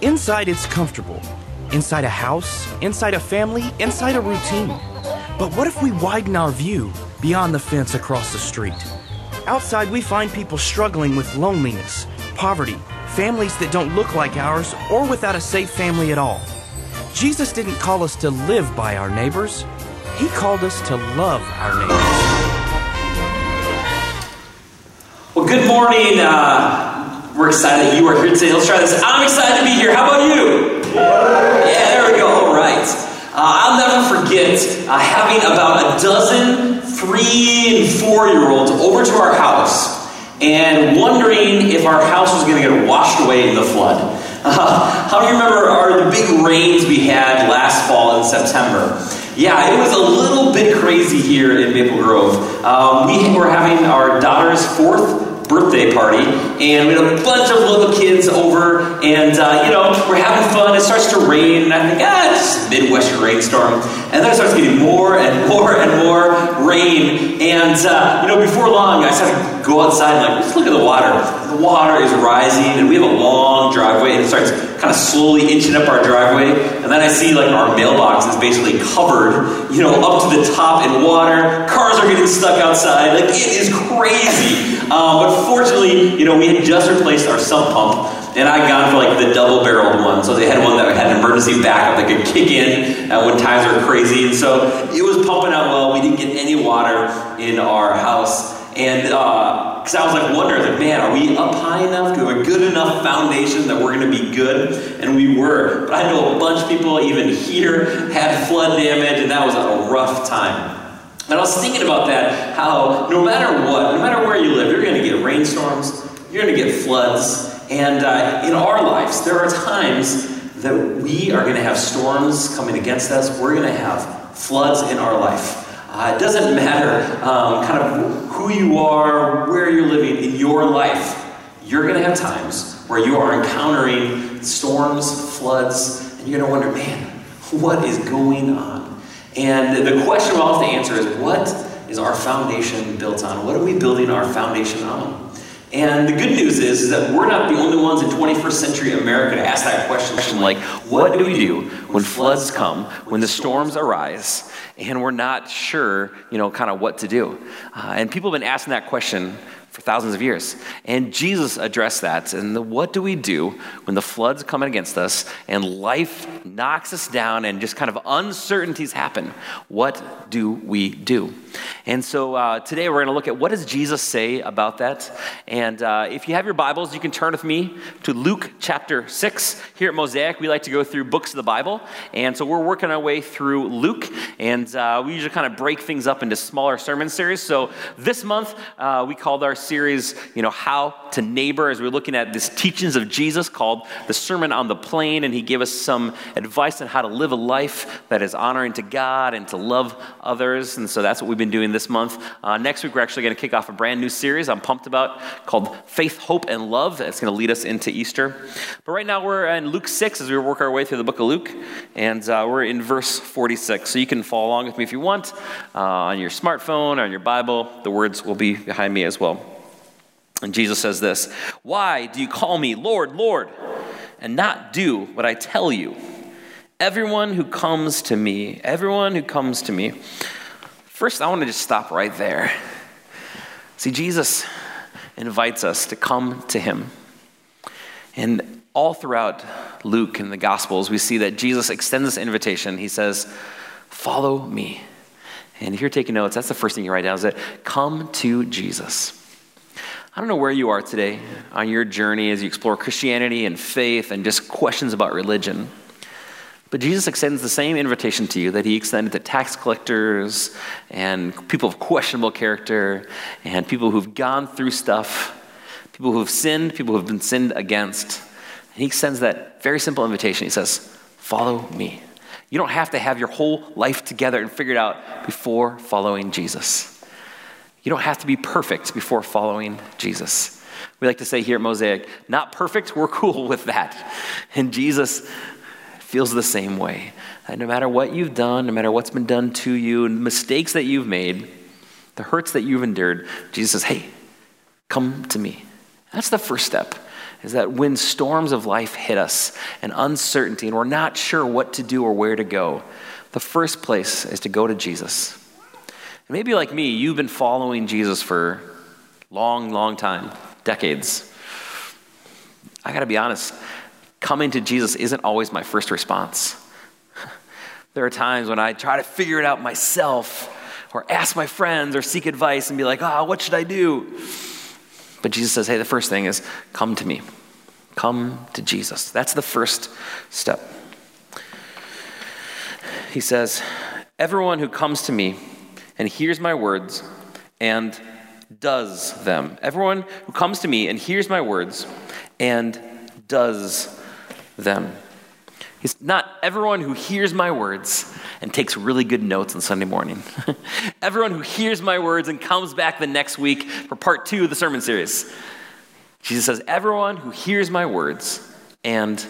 Inside, it's comfortable. Inside a house, inside a family, inside a routine. But what if we widen our view beyond the fence across the street? Outside, we find people struggling with loneliness, poverty, families that don't look like ours, or without a safe family at all. Jesus didn't call us to live by our neighbors, He called us to love our neighbors. Well, good morning. Uh, we're excited that you are here today. Let's try this. I'm excited to be here. How about you? Yeah, there we go. All right. Uh, I'll never forget uh, having about a dozen three and four year olds over to our house and wondering if our house was going to get washed away in the flood. Uh, how do you remember our, the big rains we had last fall in September? Yeah, it was a little bit crazy here in Maple Grove. Um, we were having our daughter's fourth birthday party, and we had a bunch of little kids over, and uh, you know, we're having fun. It starts to rain, and I think, ah, it's Midwestern rainstorm. And then it starts getting more and more and more rain. And uh, you know, before long, I started to go outside and like, let's look at the water. The water is rising, and we have a long driveway, and it starts kind of slowly inching up our driveway. And then I see like our mailbox is basically covered, you know, up to the top in water. Cars are getting stuck outside. Like it is crazy. Um, but fortunately, you know, we had just replaced our sump pump. And I got for like the double barreled one. So they had one that had an emergency backup that could kick in uh, when times were crazy. And so it was pumping out well. We didn't get any water in our house. And because uh, I was like wondering, like, man, are we up high enough? Do we have a good enough foundation that we're going to be good? And we were. But I know a bunch of people, even here, had flood damage, and that was a rough time. And I was thinking about that, how no matter what, no matter where you live, you're going to get rainstorms, you're going to get floods, and uh, in our lives, there are times that we are going to have storms coming against us. We're going to have floods in our life. Uh, it doesn't matter um, kind of who you are, where you're living in your life. You're going to have times where you are encountering storms, floods, and you're going to wonder, man, what is going on? And the question we'll have to answer is what is our foundation built on? What are we building our foundation on? And the good news is, is that we're not the only ones in 21st century America to ask that question like, what do we do when floods come, when the storms arise, and we're not sure, you know, kind of what to do? Uh, and people have been asking that question for thousands of years. And Jesus addressed that. And the, what do we do when the flood's coming against us and life knocks us down and just kind of uncertainties happen? What do we do? And so uh, today we're going to look at what does Jesus say about that. And uh, if you have your Bibles, you can turn with me to Luke chapter 6. Here at Mosaic, we like to go through books of the Bible. And so we're working our way through Luke. And uh, we usually kind of break things up into smaller sermon series. So this month, uh, we called our series, you know, How to Neighbor, as we're looking at this teachings of Jesus called the Sermon on the Plain, and he gave us some advice on how to live a life that is honoring to God and to love others. And so that's what we've been doing this month. Uh, next week, we're actually going to kick off a brand new series I'm pumped about called Faith, Hope, and Love. That's going to lead us into Easter. But right now, we're in Luke 6 as we work our way through the book of Luke, and uh, we're in verse 46. So you can follow along with me if you want uh, on your smartphone or on your Bible. The words will be behind me as well. And Jesus says this Why do you call me Lord, Lord, and not do what I tell you? Everyone who comes to me, everyone who comes to me. First, I want to just stop right there. See, Jesus invites us to come to him. And all throughout Luke and the Gospels, we see that Jesus extends this invitation. He says, Follow me. And if you're taking notes, that's the first thing you write down is that come to Jesus. I don't know where you are today on your journey as you explore Christianity and faith and just questions about religion. But Jesus extends the same invitation to you that he extended to tax collectors and people of questionable character and people who've gone through stuff, people who've sinned, people who've been sinned against. And he extends that very simple invitation. He says, Follow me. You don't have to have your whole life together and figured out before following Jesus. You don't have to be perfect before following Jesus. We like to say here at Mosaic, not perfect, we're cool with that. And Jesus feels the same way. That no matter what you've done, no matter what's been done to you, and mistakes that you've made, the hurts that you've endured, Jesus says, hey, come to me. That's the first step. is that when storms of life hit us and uncertainty and we're not sure what to do or where to go, the first place is to go to Jesus. Maybe like me, you've been following Jesus for long, long time, decades. I got to be honest, coming to Jesus isn't always my first response. There are times when I try to figure it out myself or ask my friends or seek advice and be like, ah, oh, what should I do? But Jesus says, hey, the first thing is come to me. Come to Jesus. That's the first step. He says, everyone who comes to me and hears my words and does them. Everyone who comes to me and hears my words and does them. He's not everyone who hears my words and takes really good notes on Sunday morning. everyone who hears my words and comes back the next week for part two of the sermon series. Jesus says, Everyone who hears my words and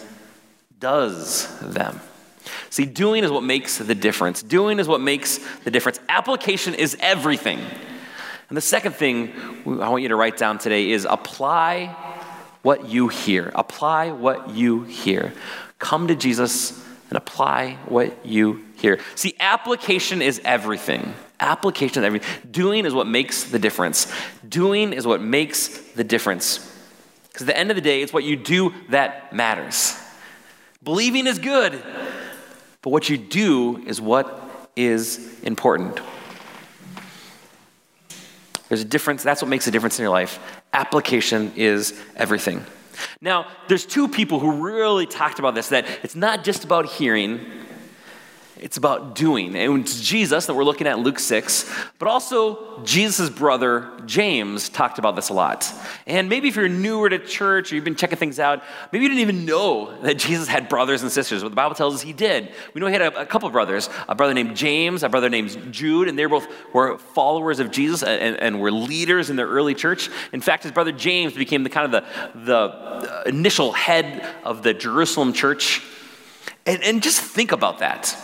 does them. See, doing is what makes the difference. Doing is what makes the difference. Application is everything. And the second thing I want you to write down today is apply what you hear. Apply what you hear. Come to Jesus and apply what you hear. See, application is everything. Application is everything. Doing is what makes the difference. Doing is what makes the difference. Because at the end of the day, it's what you do that matters. Believing is good, but what you do is what is important. There's a difference. That's what makes a difference in your life. Application is everything. Now, there's two people who really talked about this that it's not just about hearing, it's about doing. And it's Jesus that we're looking at Luke 6, but also Jesus' brother James talked about this a lot. And maybe if you're newer to church or you've been checking things out, maybe you didn't even know that Jesus had brothers and sisters. What the Bible tells us he did. We know he had a, a couple brothers, a brother named James, a brother named Jude, and they both were followers of Jesus and, and were leaders in their early church. In fact, his brother James became the kind of the, the initial head of the Jerusalem church. And, and just think about that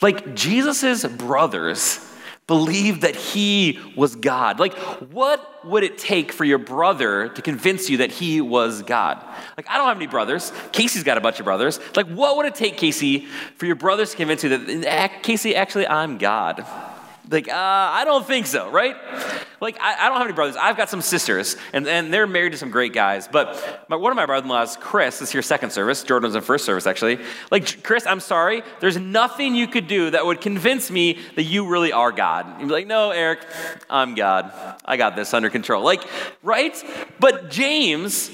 like Jesus' brothers believed that he was God. Like, what would it take for your brother to convince you that he was God? Like, I don't have any brothers. Casey's got a bunch of brothers. Like, what would it take, Casey, for your brothers to convince you that, eh, Casey, actually, I'm God? Like, uh, I don't think so, right? Like, I, I, don't have any brothers. I've got some sisters, and, and they're married to some great guys. But my, one of my brother in laws, Chris, is here second service. Jordan was in first service, actually. Like, Chris, I'm sorry. There's nothing you could do that would convince me that you really are God. You'd be like, no, Eric, I'm God. I got this under control. Like, right? But James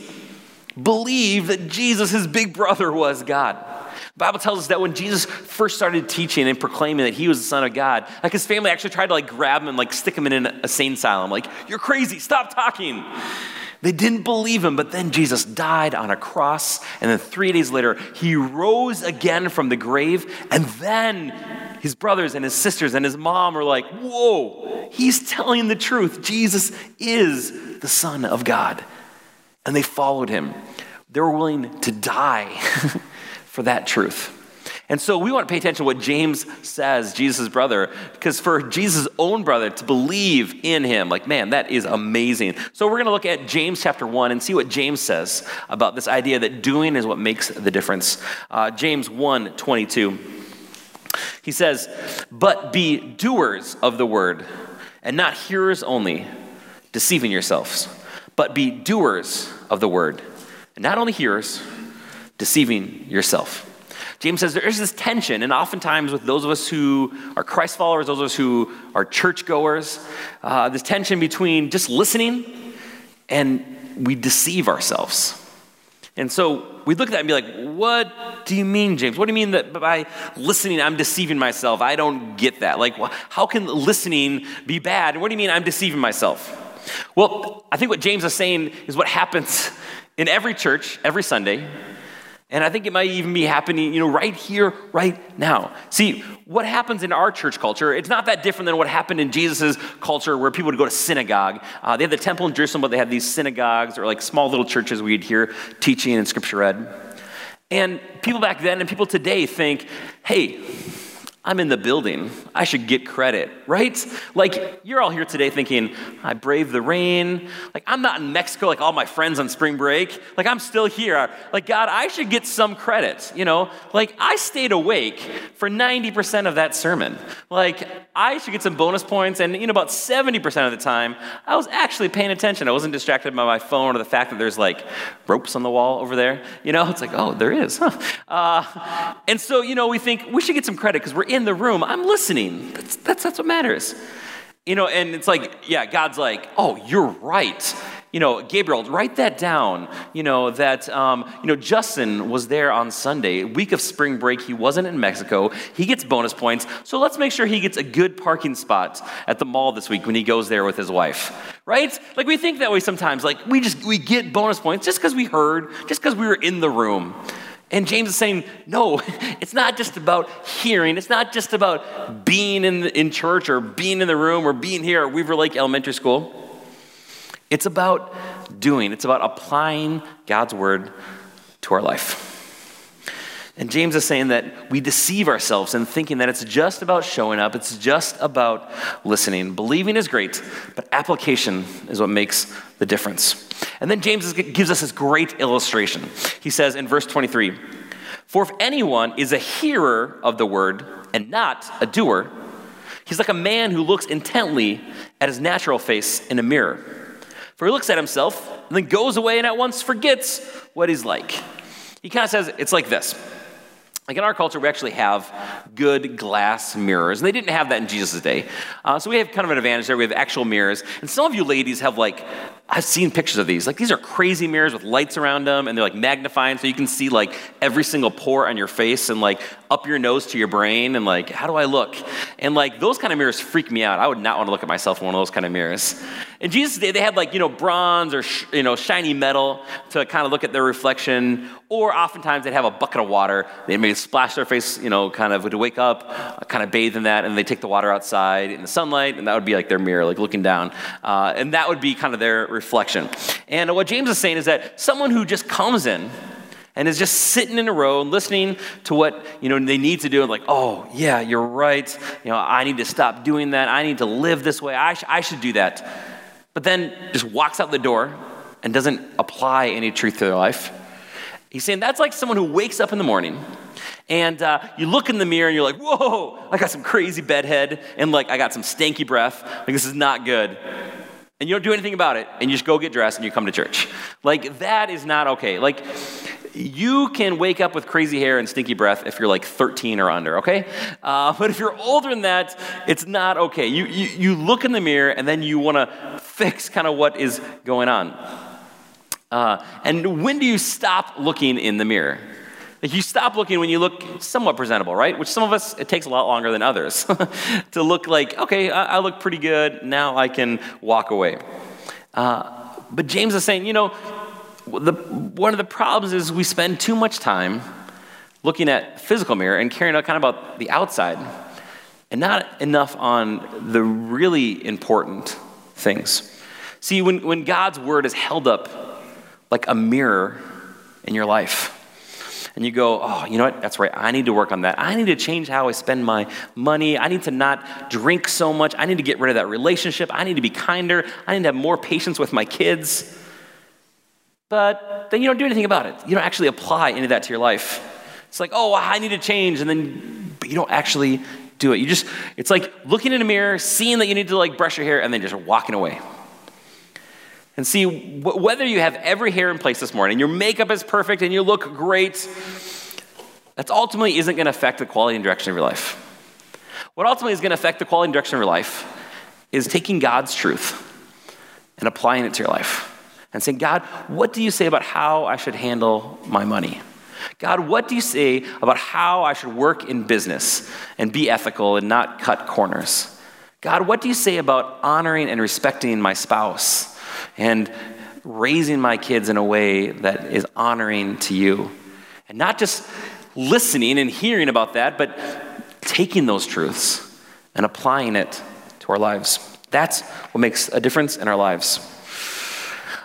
believed that Jesus, his big brother, was God. Bible tells us that when Jesus first started teaching and proclaiming that he was the Son of God, like his family actually tried to like grab him and like stick him in an insane asylum. Like, you're crazy, stop talking. They didn't believe him, but then Jesus died on a cross, and then three days later, he rose again from the grave, and then his brothers and his sisters and his mom were like, Whoa, he's telling the truth. Jesus is the Son of God. And they followed him. They were willing to die for that truth. And so we want to pay attention to what James says, Jesus' brother, because for Jesus' own brother to believe in him, like, man, that is amazing. So we're going to look at James chapter 1 and see what James says about this idea that doing is what makes the difference. Uh, James 1 22. He says, But be doers of the word, and not hearers only, deceiving yourselves. But be doers of the word, and not only hearers, deceiving yourself. James says there is this tension, and oftentimes with those of us who are Christ followers, those of us who are churchgoers, uh, this tension between just listening and we deceive ourselves. And so we look at that and be like, what do you mean, James? What do you mean that by listening, I'm deceiving myself? I don't get that. Like, how can listening be bad? And what do you mean I'm deceiving myself? Well, I think what James is saying is what happens in every church, every Sunday, and I think it might even be happening, you know, right here, right now. See, what happens in our church culture, it's not that different than what happened in Jesus' culture where people would go to synagogue. Uh, they had the temple in Jerusalem, but they had these synagogues or like small little churches where you'd hear teaching and scripture read. And people back then and people today think, hey, I'm in the building. I should get credit, right? Like, you're all here today thinking, I braved the rain. Like, I'm not in Mexico like all my friends on spring break. Like, I'm still here. Like, God, I should get some credit, you know? Like, I stayed awake for 90% of that sermon. Like, I should get some bonus points. And, you know, about 70% of the time, I was actually paying attention. I wasn't distracted by my phone or the fact that there's like ropes on the wall over there. You know, it's like, oh, there is, huh? Uh, and so, you know, we think we should get some credit because we're in the room. I'm listening. That's, that's, that's what matters. You know, and it's like, yeah, God's like, oh, you're right. You know, Gabriel, write that down. You know, that, um, you know, Justin was there on Sunday, week of spring break. He wasn't in Mexico. He gets bonus points. So let's make sure he gets a good parking spot at the mall this week when he goes there with his wife. Right? Like we think that way sometimes. Like we just, we get bonus points just because we heard, just because we were in the room. And James is saying, no, it's not just about hearing. It's not just about being in, the, in church or being in the room or being here at Weaver Lake Elementary School. It's about doing, it's about applying God's word to our life. And James is saying that we deceive ourselves in thinking that it's just about showing up, it's just about listening. Believing is great, but application is what makes the difference. And then James gives us this great illustration. He says in verse 23 For if anyone is a hearer of the word and not a doer, he's like a man who looks intently at his natural face in a mirror. For he looks at himself and then goes away and at once forgets what he's like. He kind of says it's like this like in our culture, we actually have good glass mirrors, and they didn't have that in Jesus' day. Uh, so we have kind of an advantage there. We have actual mirrors, and some of you ladies have like I've seen pictures of these. Like these are crazy mirrors with lights around them, and they're like magnifying, so you can see like every single pore on your face and like up your nose to your brain, and like how do I look? And like those kind of mirrors freak me out. I would not want to look at myself in one of those kind of mirrors. In Jesus' day, they had like you know bronze or sh- you know shiny metal to kind of look at their reflection, or oftentimes they'd have a bucket of water. They'd maybe splash their face, you know, kind of to wake up, uh, kind of bathe in that, and they take the water outside in the sunlight, and that would be like their mirror, like looking down, uh, and that would be kind of their reflection. And what James is saying is that someone who just comes in and is just sitting in a row and listening to what you know they need to do and like oh yeah you're right. You know i need to stop doing that. I need to live this way. I, sh- I should do that but then just walks out the door and doesn't apply any truth to their life he's saying that's like someone who wakes up in the morning and uh, you look in the mirror and you're like whoa i got some crazy bedhead and like i got some stanky breath like this is not good and you don't do anything about it, and you just go get dressed and you come to church. Like, that is not okay. Like, you can wake up with crazy hair and stinky breath if you're like 13 or under, okay? Uh, but if you're older than that, it's not okay. You, you, you look in the mirror and then you want to fix kind of what is going on. Uh, and when do you stop looking in the mirror? Like you stop looking when you look somewhat presentable, right? Which some of us, it takes a lot longer than others to look like, okay, I, I, look pretty good. Now I can walk away. Uh, but James is saying, you know, the, one of the problems is we spend too much time looking at physical mirror and caring kind of about the outside and not enough on the really important things. See, when, when God's word is held up like a mirror in your life, and you go, oh, you know what? That's right. I need to work on that. I need to change how I spend my money. I need to not drink so much. I need to get rid of that relationship. I need to be kinder. I need to have more patience with my kids. But then you don't do anything about it. You don't actually apply any of that to your life. It's like, oh, I need to change. And then, but you don't actually do it. You just, it's like looking in a mirror, seeing that you need to like brush your hair, and then just walking away. And see, whether you have every hair in place this morning, your makeup is perfect, and you look great, that ultimately isn't going to affect the quality and direction of your life. What ultimately is going to affect the quality and direction of your life is taking God's truth and applying it to your life and saying, God, what do you say about how I should handle my money? God, what do you say about how I should work in business and be ethical and not cut corners? God, what do you say about honoring and respecting my spouse? and raising my kids in a way that is honoring to you. And not just listening and hearing about that, but taking those truths and applying it to our lives. That's what makes a difference in our lives.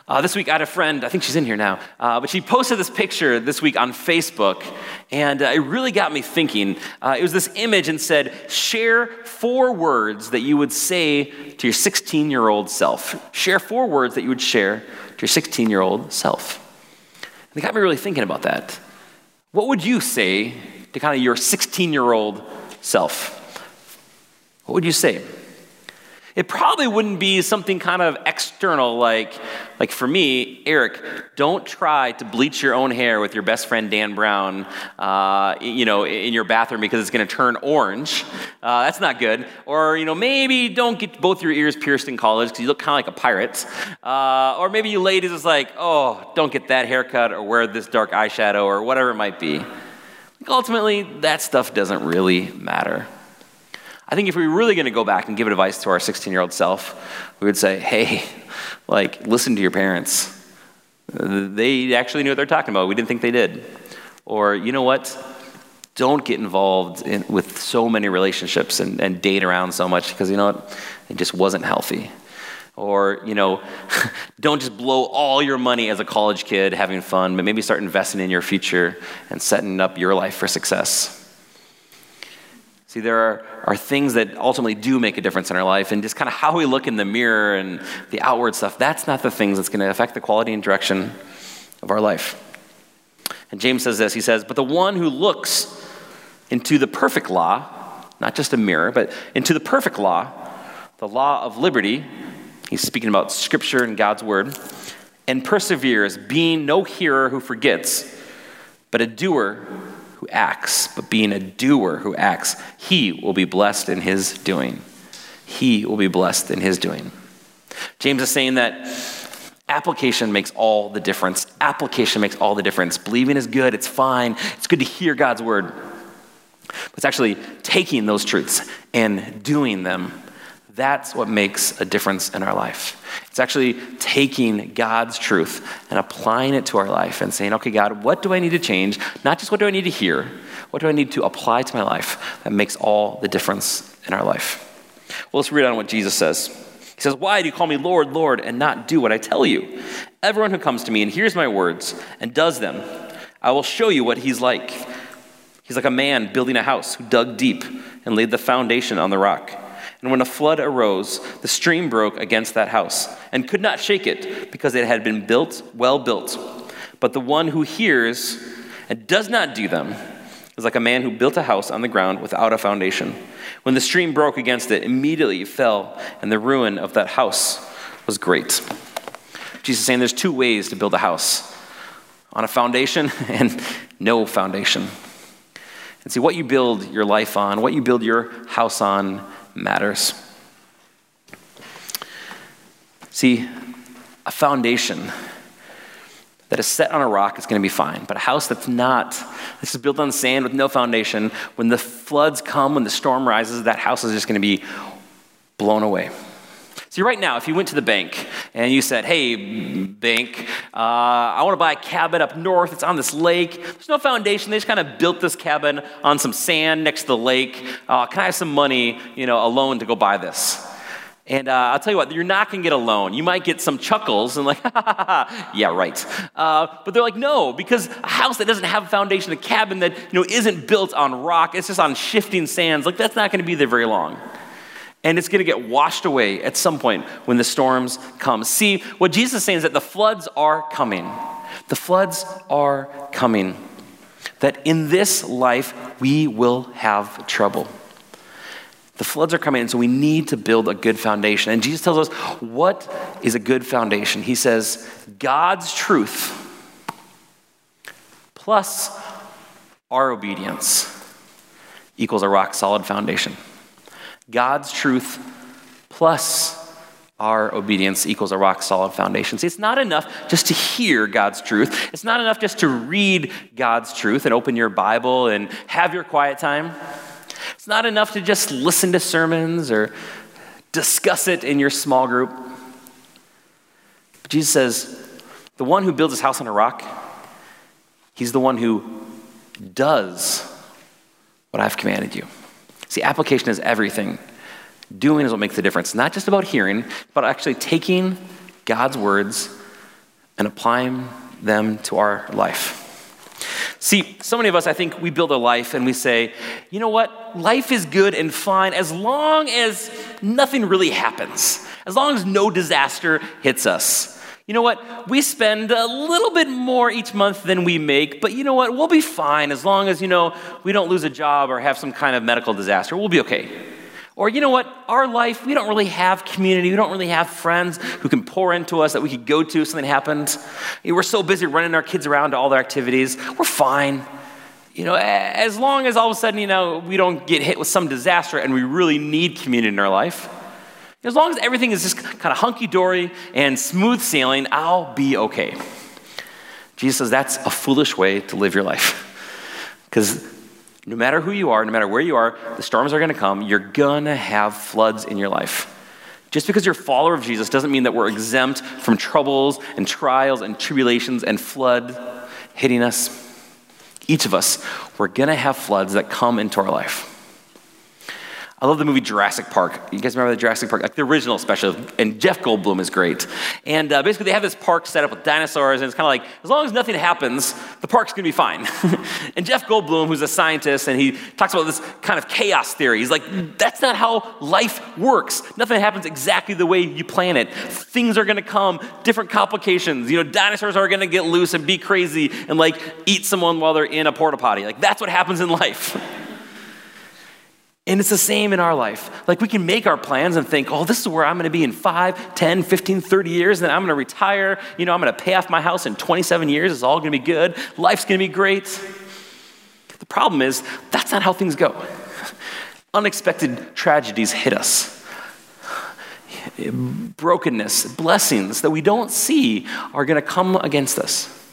Uh, this week, I had a friend, I think she's in here now, uh, but she posted this picture this week on Facebook, and uh, it really got me thinking. Uh, it was this image and said, Share four words that you would say to your 16 year old self. Share four words that you would share to your 16 year old self. And it got me really thinking about that. What would you say to kind of your 16 year old self? What would you say? It probably wouldn't be something kind of external like, like for me, Eric, don't try to bleach your own hair with your best friend Dan Brown, uh, you know, in your bathroom because it's going to turn orange. Uh, that's not good. Or, you know, maybe don't get both your ears pierced in college because you look kind of like a pirate. Uh, or maybe you ladies is like, oh, don't get that haircut or wear this dark eyeshadow or whatever it might be. Ultimately, that stuff doesn't really matter. I think if we were really going to go back and give advice to our 16 year old self, we would say, hey, like, listen to your parents. They actually knew what they're talking about. We didn't think they did. Or, you know what? Don't get involved in, with so many relationships and, and date around so much because, you know what? It just wasn't healthy. Or, you know, don't just blow all your money as a college kid having fun, but maybe start investing in your future and setting up your life for success. See, there are, are things that ultimately do make a difference in our life, and just kind of how we look in the mirror and the outward stuff, that's not the things that's going to affect the quality and direction of our life. And James says this he says, But the one who looks into the perfect law, not just a mirror, but into the perfect law, the law of liberty, he's speaking about Scripture and God's Word, and perseveres, being no hearer who forgets, but a doer acts, but being a doer who acts, he will be blessed in his doing. He will be blessed in his doing. James is saying that application makes all the difference. Application makes all the difference. Believing is good, it's fine, it's good to hear God's word. But it's actually taking those truths and doing them that's what makes a difference in our life. It's actually taking God's truth and applying it to our life and saying, okay, God, what do I need to change? Not just what do I need to hear, what do I need to apply to my life that makes all the difference in our life? Well, let's read on what Jesus says. He says, Why do you call me Lord, Lord, and not do what I tell you? Everyone who comes to me and hears my words and does them, I will show you what he's like. He's like a man building a house who dug deep and laid the foundation on the rock. And when a flood arose, the stream broke against that house and could not shake it because it had been built, well built. But the one who hears and does not do them is like a man who built a house on the ground without a foundation. When the stream broke against it, immediately it fell, and the ruin of that house was great. Jesus is saying there's two ways to build a house on a foundation and no foundation. And see, what you build your life on, what you build your house on, matters. See, a foundation that is set on a rock is going to be fine. But a house that's not, this is built on sand with no foundation, when the floods come, when the storm rises, that house is just going to be blown away. See, right now, if you went to the bank and you said, Hey, bank, uh, I want to buy a cabin up north. It's on this lake. There's no foundation. They just kind of built this cabin on some sand next to the lake. Uh, can I have some money, you know, a loan to go buy this? And uh, I'll tell you what, you're not going to get a loan. You might get some chuckles and like, yeah, right. Uh, but they're like, no, because a house that doesn't have a foundation, a cabin that you know isn't built on rock, it's just on shifting sands. Like that's not going to be there very long and it's going to get washed away at some point when the storms come. See, what Jesus is saying is that the floods are coming. The floods are coming. That in this life, we will have trouble. The floods are coming, and so we need to build a good foundation. And Jesus tells us what is a good foundation. He says, God's truth plus our obedience equals a rock solid foundation. God's truth plus our obedience equals a rock solid foundation. See, it's not enough just to hear God's truth. It's not enough just to read God's truth and open your Bible and have your quiet time. It's not enough to just listen to sermons or discuss it in your small group. But Jesus says, the one who builds his house on a rock, he's the one who does what I've commanded you. See, application is everything. Doing is what makes the difference. Not just about hearing, but actually taking God's words and applying them to our life. See, so many of us, I think we build a life and we say, you know what? Life is good and fine as long as nothing really happens, as long as no disaster hits us. You know what? We spend a little bit more each month than we make, but you know what? We'll be fine as long as, you know, we don't lose a job or have some kind of medical disaster. We'll be okay. Or, you know what? Our life, we don't really have community. We don't really have friends who can pour into us that we could go to if something happened. We're so busy running our kids around to all their activities. We're fine. You know, as long as all of a sudden, you know, we don't get hit with some disaster and we really need community in our life. As long as everything is just kind of hunky dory and smooth sailing, I'll be okay. Jesus says that's a foolish way to live your life. Because no matter who you are, no matter where you are, the storms are going to come. You're going to have floods in your life. Just because you're a follower of Jesus doesn't mean that we're exempt from troubles and trials and tribulations and flood hitting us. Each of us, we're going to have floods that come into our life. I love the movie Jurassic Park. You guys remember the Jurassic Park? Like the original, especially. And Jeff Goldblum is great. And uh, basically, they have this park set up with dinosaurs, and it's kind of like, as long as nothing happens, the park's going to be fine. and Jeff Goldblum, who's a scientist, and he talks about this kind of chaos theory. He's like, that's not how life works. Nothing happens exactly the way you plan it. Things are going to come, different complications. You know, dinosaurs are going to get loose and be crazy and like eat someone while they're in a porta potty. Like, that's what happens in life. And it's the same in our life. Like we can make our plans and think, oh, this is where I'm to be in 5, 10, 15, 30 years, and then I'm to retire. You know, I'm to pay off my house in 27 years. It's all to be good. Life's to be great. The problem is, that's not how things go. Unexpected tragedies hit us. Brokenness, blessings that we don't see are to come against us.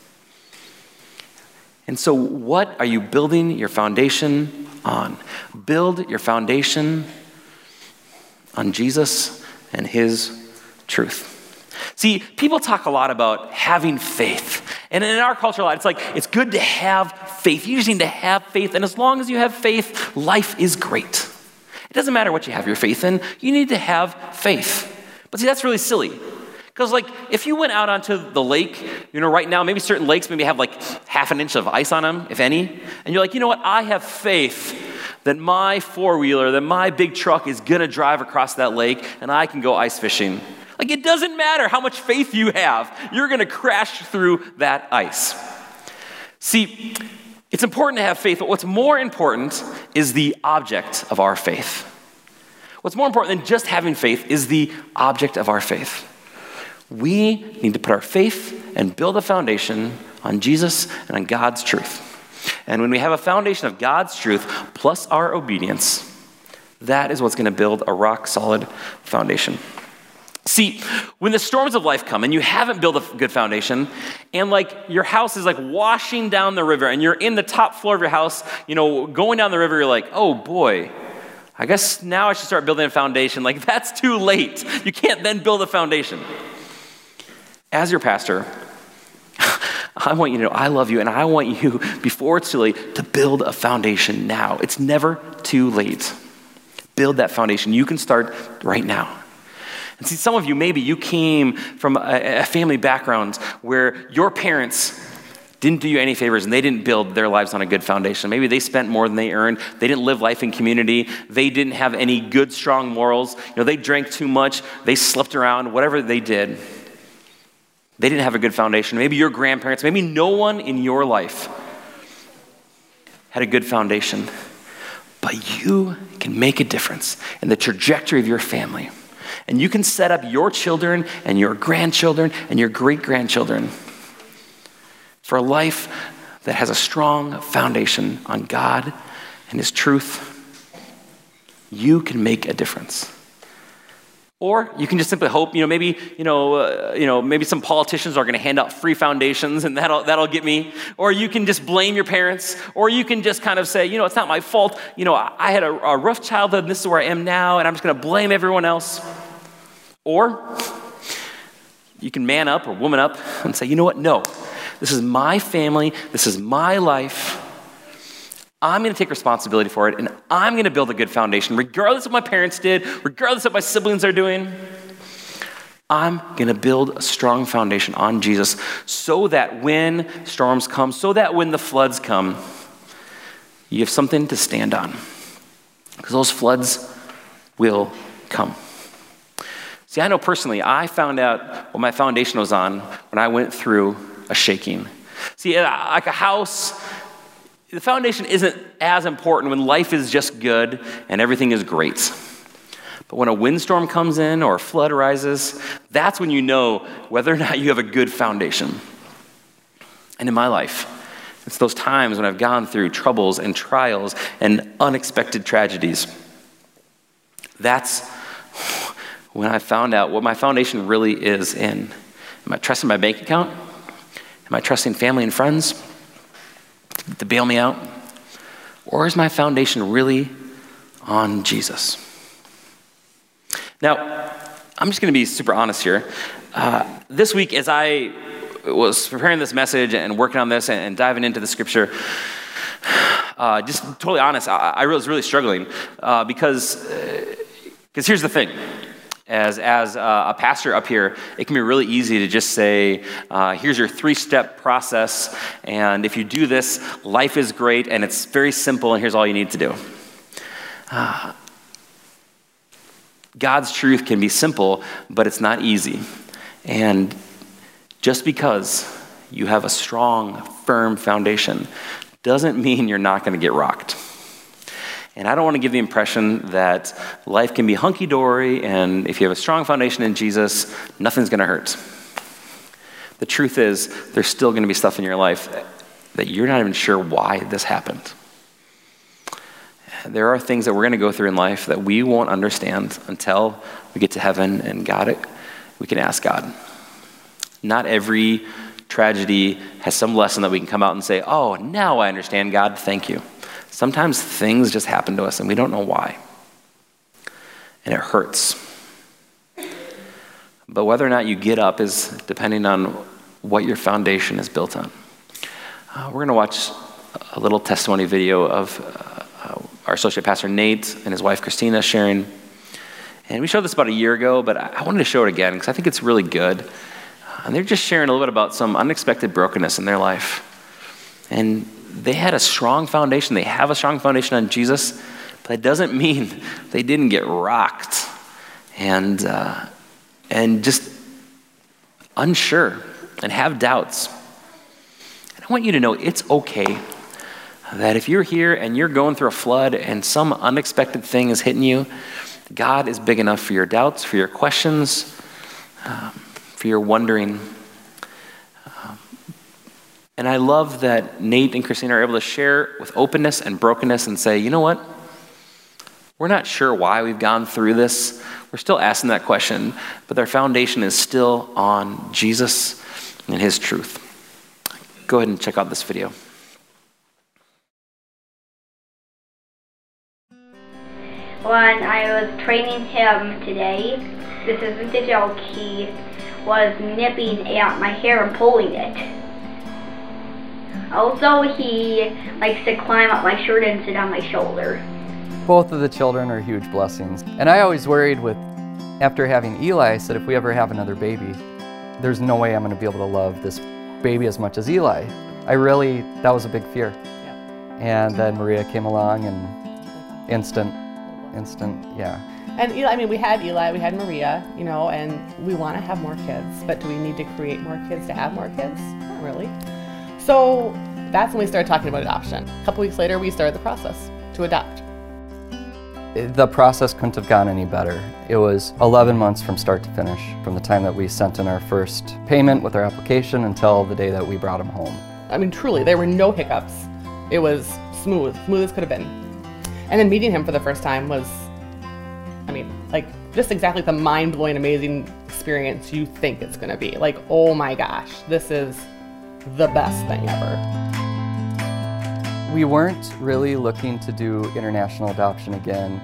And so, what are you building your foundation on. Build your foundation on Jesus and His truth. See, people talk a lot about having faith. And in our culture, a lot, it's like it's good to have faith. You just need to have faith. And as long as you have faith, life is great. It doesn't matter what you have your faith in, you need to have faith. But see, that's really silly. Because, like, if you went out onto the lake, you know, right now, maybe certain lakes maybe have like half an inch of ice on them, if any, and you're like, you know what, I have faith that my four wheeler, that my big truck is gonna drive across that lake and I can go ice fishing. Like, it doesn't matter how much faith you have, you're gonna crash through that ice. See, it's important to have faith, but what's more important is the object of our faith. What's more important than just having faith is the object of our faith. We need to put our faith and build a foundation on Jesus and on God's truth. And when we have a foundation of God's truth plus our obedience, that is what's going to build a rock solid foundation. See, when the storms of life come and you haven't built a good foundation, and like your house is like washing down the river, and you're in the top floor of your house, you know, going down the river, you're like, oh boy, I guess now I should start building a foundation. Like, that's too late. You can't then build a foundation as your pastor, I want you to know I love you and I want you, before it's too late, to build a foundation now. It's never too late. Build that foundation. You can start right now. And see, some of you, maybe you came from a, a family background where your parents didn't do you any favors and they didn't build their lives on a good foundation. Maybe they spent more than they earned. They didn't live life in community. They didn't have any good, strong morals. You know, they drank too much. They slept around, whatever they did. They didn't have a good foundation. Maybe your grandparents, maybe no one in your life had a good foundation. But you can make a difference in the trajectory of your family. And you can set up your children and your grandchildren and your great grandchildren for a life that has a strong foundation on God and His truth. You can make a difference. Or you can just simply hope, you know, maybe, you know, uh, you know, maybe some politicians are going to hand out free foundations and that'll, that'll get me. Or you can just blame your parents. Or you can just kind of say, you know, it's not my fault. You know, I had a, a rough childhood and this is where I am now and I'm just going to blame everyone else. Or you can man up or woman up and say, you know what? No, this is my family. This is my life. I'm going to take responsibility for it and I'm going to build a good foundation, regardless of what my parents did, regardless of what my siblings are doing. I'm going to build a strong foundation on Jesus so that when storms come, so that when the floods come, you have something to stand on. Because those floods will come. See, I know personally, I found out what my foundation was on when I went through a shaking. See, like a house, the foundation isn't as important when life is just good and everything is great. But when a windstorm comes in or a flood arises, that's when you know whether or not you have a good foundation. And in my life, it's those times when I've gone through troubles and trials and unexpected tragedies. That's when I found out what my foundation really is in. Am I trusting my bank account? Am I trusting family and friends to bail me out? Or is my foundation really on Jesus? Now, I'm just going to be super honest here. Uh, this week, as I was preparing this message and working on this and, diving into the scripture, uh, just totally honest, I, I, was really struggling uh, because because uh, here's the thing. As, as a pastor up here, it can be really easy to just say, uh, here's your three step process, and if you do this, life is great, and it's very simple, and here's all you need to do. Uh, God's truth can be simple, but it's not easy. And just because you have a strong, firm foundation doesn't mean you're not going to get rocked. And I don't want to give the impression that life can be hunky dory, and if you have a strong foundation in Jesus, nothing's going to hurt. The truth is, there's still going to be stuff in your life that you're not even sure why this happened. There are things that we're going to go through in life that we won't understand until we get to heaven and God it. We can ask God. Not every tragedy has some lesson that we can come out and say, oh, now I understand God, thank you. Sometimes things just happen to us and we don't know why. And it hurts. But whether or not you get up is depending on what your foundation is built on. Uh, we're going to watch a little testimony video of uh, our associate pastor Nate and his wife Christina sharing. And we showed this about a year ago, but I wanted to show it again because I think it's really good. And they're just sharing a little bit about some unexpected brokenness in their life. And they had a strong foundation. They have a strong foundation on Jesus, but it doesn't mean they didn't get rocked and, uh, and just unsure and have doubts. And I want you to know it's okay that if you're here and you're going through a flood and some unexpected thing is hitting you, God is big enough for your doubts, for your questions. Um, for your wondering. And I love that Nate and Christina are able to share with openness and brokenness and say, you know what? We're not sure why we've gone through this. We're still asking that question, but their foundation is still on Jesus and His truth. Go ahead and check out this video. When I was training him today, this isn't a joke, he was nipping at my hair and pulling it. Also, he likes to climb up my shirt and sit on my shoulder. Both of the children are huge blessings. And I always worried with, after having Eli, I said if we ever have another baby, there's no way I'm going to be able to love this baby as much as Eli. I really, that was a big fear. Yeah. And then Maria came along and instant, instant, yeah. And Eli, I mean, we had Eli, we had Maria, you know, and we want to have more kids, but do we need to create more kids to have more kids? Not really. So that's when we started talking about adoption. A couple weeks later, we started the process to adopt. The process couldn't have gone any better. It was 11 months from start to finish, from the time that we sent in our first payment with our application until the day that we brought him home. I mean, truly, there were no hiccups. It was smooth, smooth as could have been. And then meeting him for the first time was I mean, like just exactly the mind blowing, amazing experience you think it's going to be. Like, oh my gosh, this is the best thing ever. We weren't really looking to do international adoption again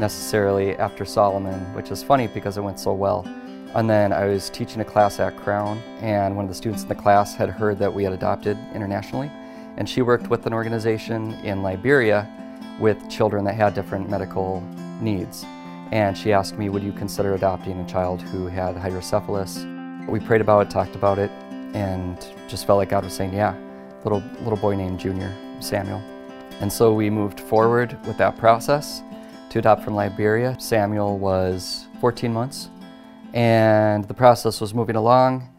necessarily after Solomon, which is funny because it went so well. And then I was teaching a class at Crown, and one of the students in the class had heard that we had adopted internationally. And she worked with an organization in Liberia with children that had different medical needs. and she asked me, Would you consider adopting a child who had hydrocephalus? We prayed about it, talked about it, and just felt like God was saying, Yeah, little, little boy named Junior, Samuel. And so we moved forward with that process to adopt from Liberia. Samuel was 14 months, and the process was moving along.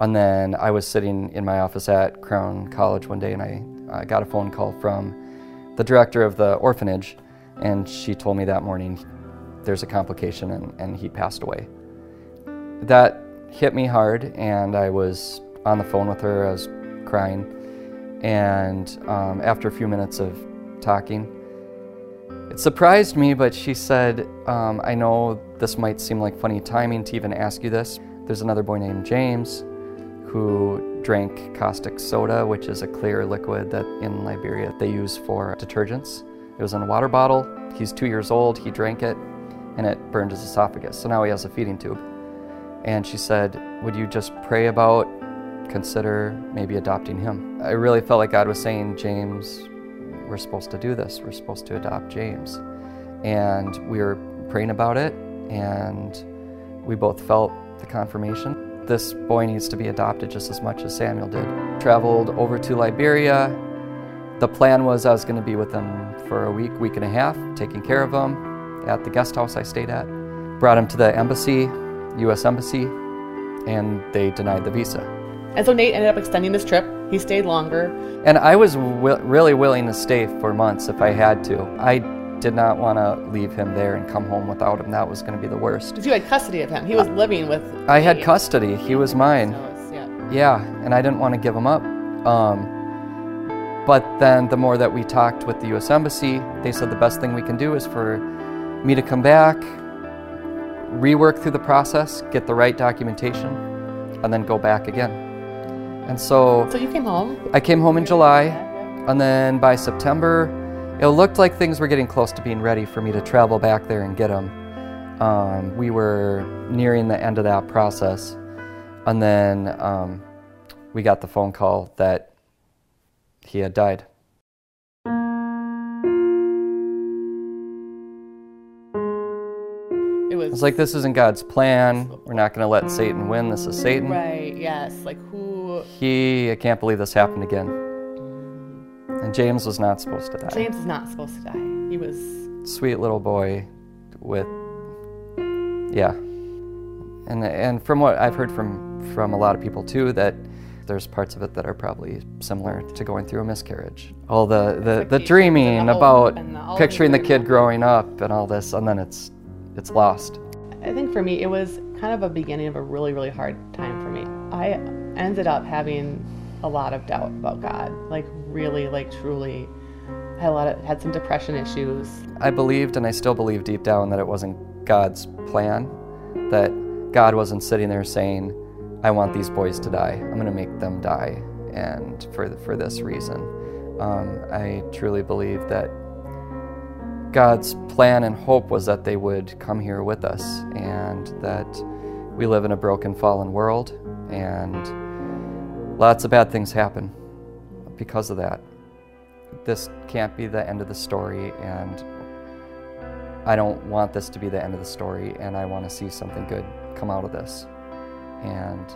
And then I was sitting in my office at Crown College one day, and I got a phone call from the director of the orphanage, and she told me that morning there's a complication and, and he passed away. That hit me hard, and I was on the phone with her. I was crying. And um, after a few minutes of talking, it surprised me, but she said, um, I know this might seem like funny timing to even ask you this. There's another boy named James who drank caustic soda, which is a clear liquid that in Liberia they use for detergents. It was in a water bottle. He's two years old. He drank it and it burned his esophagus. So now he has a feeding tube. And she said, Would you just pray about, consider maybe adopting him? I really felt like God was saying, James, we're supposed to do this. We're supposed to adopt James. And we were praying about it, and we both felt the confirmation. This boy needs to be adopted just as much as Samuel did. Traveled over to Liberia. The plan was I was going to be with them for a week, week and a half, taking care of him at the guest house I stayed at. Brought him to the embassy, U.S. Embassy, and they denied the visa. And so Nate ended up extending this trip. He stayed longer. And I was wi- really willing to stay for months if I had to. I did not want to leave him there and come home without him. That was going to be the worst. Because you had custody of him. He was living with. I had custody. He was mine. So yeah. Yeah, and I didn't want to give him up. Um, but then the more that we talked with the U.S. Embassy, they said the best thing we can do is for me to come back, rework through the process, get the right documentation, and then go back again. And so So you came home. I came home in July, and then by September, it looked like things were getting close to being ready for me to travel back there and get him. Um, we were nearing the end of that process, and then um, we got the phone call that he had died. It was like, this isn't God's plan. We're not going to let Satan win. This is Satan. Right. Yes. Like who? He, I can't believe this happened again. And James was not supposed to die. James is not supposed to die. He was. sweet little boy with yeah and and from what i've heard from from a lot of people too that there's parts of it that are probably similar to going through a miscarriage all the the, the dreaming the about the- picturing the kid growing up and all this and then it's it's lost I think for me, it was kind of a beginning of a really, really hard time for me. I ended up having a lot of doubt about God. Like really, like truly, had a lot of had some depression issues. i believed and i still believe deep down that it wasn't god's plan that god wasn't sitting there saying i want these boys to die i'm going to make them die and for, for this reason um, i truly believe that god's plan and hope was that they would come here with us and that we live in a broken fallen world and lots of bad things happen because of that this can't be the end of the story and I don't want this to be the end of the story and I want to see something good come out of this. And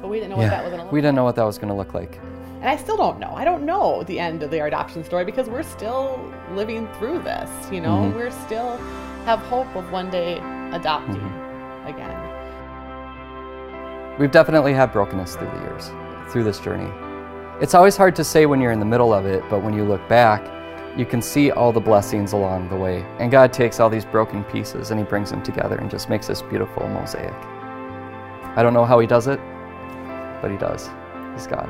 But we didn't know what that was gonna look we like. didn't know what that was going to look like. And I still don't know. I don't know the end of the adoption story because we're still living through this. You know, Mhm. we're still have hope of one day adopting Mm-hmm. again. We've definitely had brokenness through the years, through this journey. It's always hard to say when you're in the middle of it, but when you look back, you can see all the blessings along the way. And God takes all these broken pieces and He brings them together and just makes this beautiful mosaic. I don't know how He does it, but He does. He's God.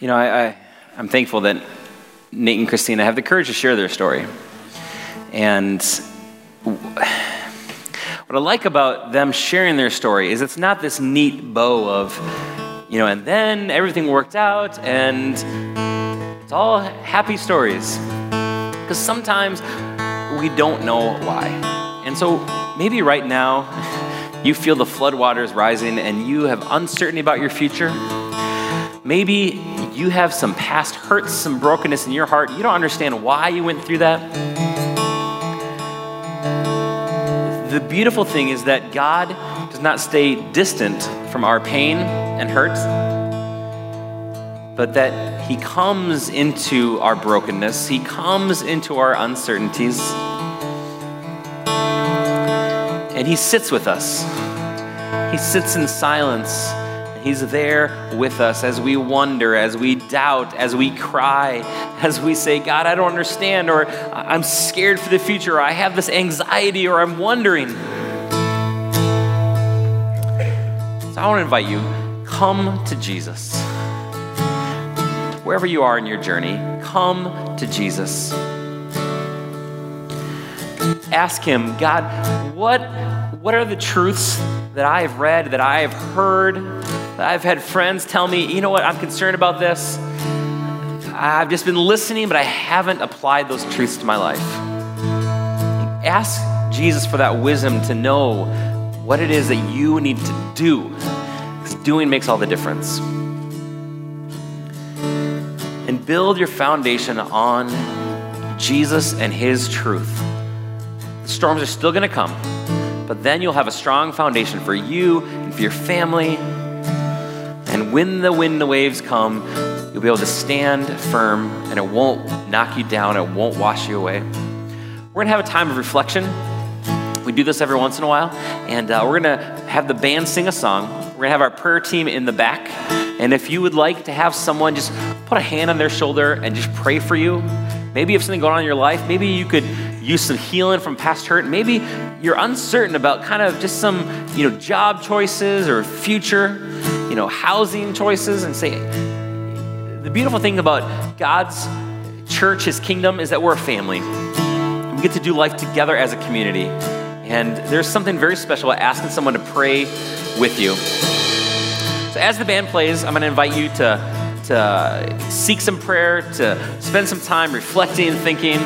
You know, I, I, I'm thankful that Nate and Christina have the courage to share their story. And what I like about them sharing their story is it's not this neat bow of, you know, and then everything worked out and it's all happy stories. Because sometimes we don't know why. And so maybe right now you feel the floodwaters rising and you have uncertainty about your future. Maybe you have some past hurts, some brokenness in your heart, you don't understand why you went through that. The beautiful thing is that God does not stay distant from our pain and hurt, but that He comes into our brokenness, He comes into our uncertainties, and He sits with us. He sits in silence. He's there with us as we wonder, as we doubt, as we cry, as we say, God, I don't understand, or I'm scared for the future, or I have this anxiety, or I'm wondering. So I want to invite you come to Jesus. Wherever you are in your journey, come to Jesus. Ask Him, God, what, what are the truths that I have read, that I have heard, I've had friends tell me, you know what, I'm concerned about this. I've just been listening, but I haven't applied those truths to my life. Ask Jesus for that wisdom to know what it is that you need to do, because doing makes all the difference. And build your foundation on Jesus and His truth. The storms are still going to come but then you'll have a strong foundation for you and for your family. And when the wind the waves come, you'll be able to stand firm and it won't knock you down, it won't wash you away. We're gonna have a time of reflection. We do this every once in a while, and uh, we're gonna have the band sing a song. We're gonna have our prayer team in the back. And if you would like to have someone just put a hand on their shoulder and just pray for you, maybe you have something going on in your life, maybe you could use some healing from past hurt. Maybe you're uncertain about kind of just some, you know, job choices or future, you know, housing choices and say the beautiful thing about God's church, his kingdom is that we're a family. We get to do life together as a community. And there's something very special about asking someone to pray with you. So as the band plays, I'm going to invite you to, to seek some prayer, to spend some time reflecting and thinking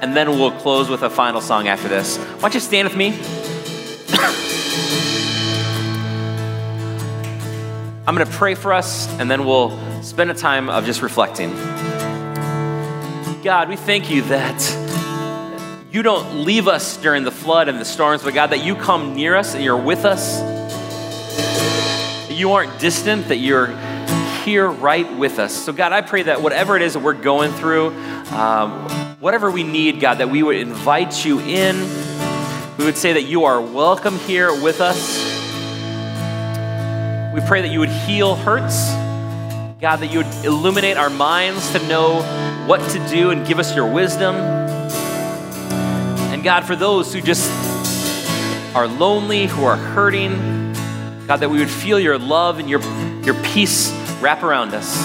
and then we'll close with a final song after this. Why don't you stand with me? I'm going to pray for us, and then we'll spend a time of just reflecting. God, we thank you that you don't leave us during the flood and the storms, but God, that you come near us and you're with us. You aren't distant, that you're here right with us. So, God, I pray that whatever it is that we're going through, um, whatever we need, God, that we would invite you in. We would say that you are welcome here with us. We pray that you would heal hurts. God, that you would illuminate our minds to know what to do and give us your wisdom. And God, for those who just are lonely, who are hurting, God, that we would feel your love and your, your peace wrap around us.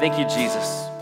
Thank you, Jesus.